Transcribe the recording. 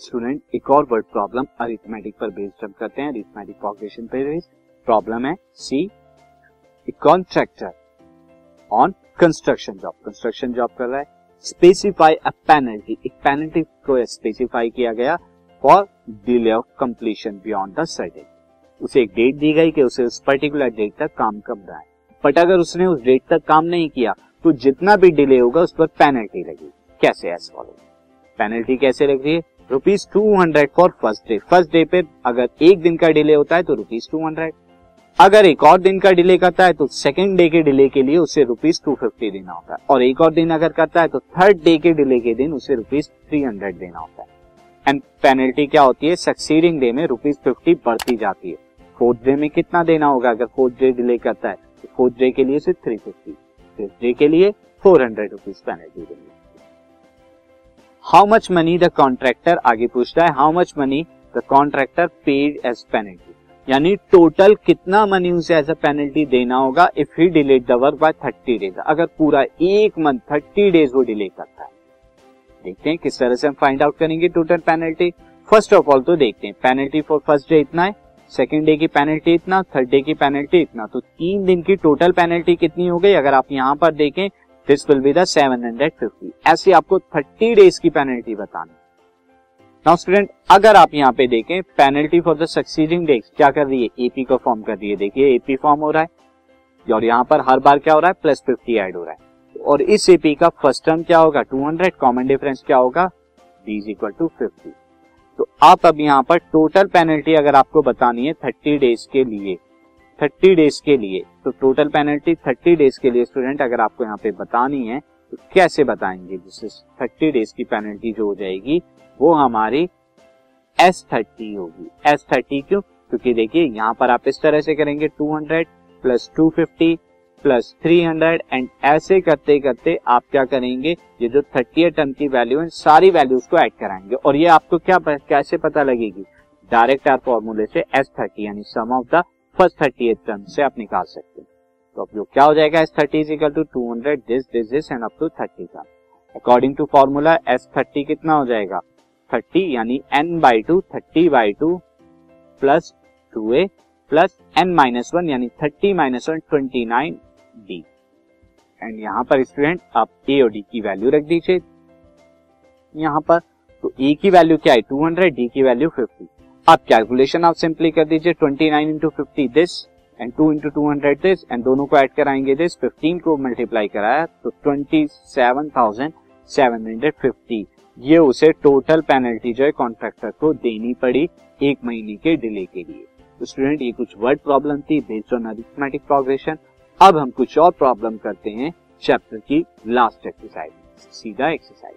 Student, एक और word problem arithmetic पर बेस्ड हम करते हैं अरिथमेटिक प्रोग्रेशन पे बेस्ड प्रॉब्लम है सी contractor on construction job construction job कर रहा है। स्पेसिफाई अ पेनल्टी एक पेनल्टी को स्पेसिफाई किया गया for delay of completion beyond the certain उसे एक डेट दी गई कि उसे उस पर्टिकुलर डेट तक काम कब रहा है। बट अगर उसने उस डेट तक काम नहीं किया तो जितना भी डिले होगा उस पर पेनल्टी लगेगी। कैसे फॉलो पेनल्टी कैसे लग रही है? Rupees two hundred for first day first day पे अगर एक दिन का डिले होता है तो रुपीज़ टू हंड्रेड अगर एक और दिन का डिले करता है तो सेकेंड डे के डिले के लिए उसे रुपीज़ टू फिफ्टी देना होता है। और एक और दिन अगर करता है तो थर्ड डे के डिले के दिन उसे रुपीज़ थ्री हंड्रेड देना होता है। एंड पेनल्टी क्या होती है? सक्सीडिंग डे में रुपीज़ फिफ्टी बढ़ती जाती है। फोर्थ डे में कितना देना होगा? अगर फोर्थ डे डिले करता है तो फोर्थ डे के लिए उसे थ्री फिफ्टी फिफ्थ डे के लिए फोर हंड्रेड रुपीज़ पेनल्टी देनी how much money the contractor आगे पूछता है how much money the contractor paid as penalty यानी टोटल कितना मनी उसे एज अ पेनल्टी देना होगा if he delayed the work by thirty days अगर पूरा एक मंथ थर्टी डेज़ वो डिले करता है. देखते हैं किस तरह से हम फाइंड आउट करेंगे total penalty first of all तो देखते हैं पेनल्टी फॉर फ़र्स्ट डे इतना है सेकेंड डे की पेनल्टी इतना थर्ड डे की पेनल्टी इतना. तो तीन दिन की टोटल पेनल्टी कितनी हो गई? अगर आप यहाँ पर देखें दिस विल बी द 750 ऐसे आपको 30 डेज़ की पेनल्टी बतानी। नाउ स्टूडेंट अगर आप यहाँ पे देखें penalty for the succeeding days क्या कर रही है? एपी को फॉर्म कर रही है। देखिए एपी फॉर्म हो रहा है। और यहाँ पर हर बार क्या हो रहा है? प्लस फिफ्टी एड हो रहा है। और इस एपी का फ़र्स्ट टर्म क्या होगा? 200 कॉमन डिफरेंस क्या होगा? डी इक्वल टू फिफ्टी तो आप अब यहाँ पर टोटल पेनल्टी अगर आपको बतानी है 30 डेज़ के लिए थर्टी डेज़ के लिए तो टोटल पेनल्टी थर्टी डेज़ के लिए स्टूडेंट अगर आपको यहाँ पे बतानी है तो कैसे बताएँगे? जिससे थर्टी डेज़ की पेनल्टी जो हो जाएगी, वो हमारी एस थर्टी होगी। एस थर्टी क्यों? क्योंकि देखिए, यहाँ पर आप इस तरह से करेंगे two hundred plus two fifty plus three hundred and ऐसे करते करते आप क्या करेंगे? ये जो थर्टी टर्म की वैल्यू है, सारी वैल्यूज़ को ऐड कराएँगे। और ये आपको क्या कैसे पता लगेगी? डायरेक्ट आर फॉर्मूले से एस थर्टी यानी sum of the first thirty eight term से आप निकाल सकते हैं। तो अब जो क्या हो जाएगा S thirty is equal to two hundred this this this and up to thirty term according to formula S thirty कितना हो जाएगा? थर्टी यानी N by two thirty by two plus two A plus N minus one यानी thirty minus one twenty nine D and यहाँ पर student आप ए और D की वैल्यू रख दीजिए। यहाँ पर तो ए की वैल्यू क्या है? 200 डी की वैल्यू 50 आप कैलकुलेशन आप सिंपली कर दीजिए 29 nine into fifty this and 2 into two hundred this and दोनों को ऐड कराएँगे दिस 15 को मल्टीप्लाई कराया तो 27,750 ये उसे टोटल पेनल्टी जो है कॉन्ट्रैक्टर को देनी पड़ी एक महीने के डिले के लिए। तो स्टूडेंट ये कुछ वर्ड प्रॉब्लम थी बेस्ड ऑन अरिथमेटिक प्रोग्रेशन अब हम कुछ और प्रॉब्लम करते हैं चैप्टर की लास्ट एक्सरसाइज सीधा exercise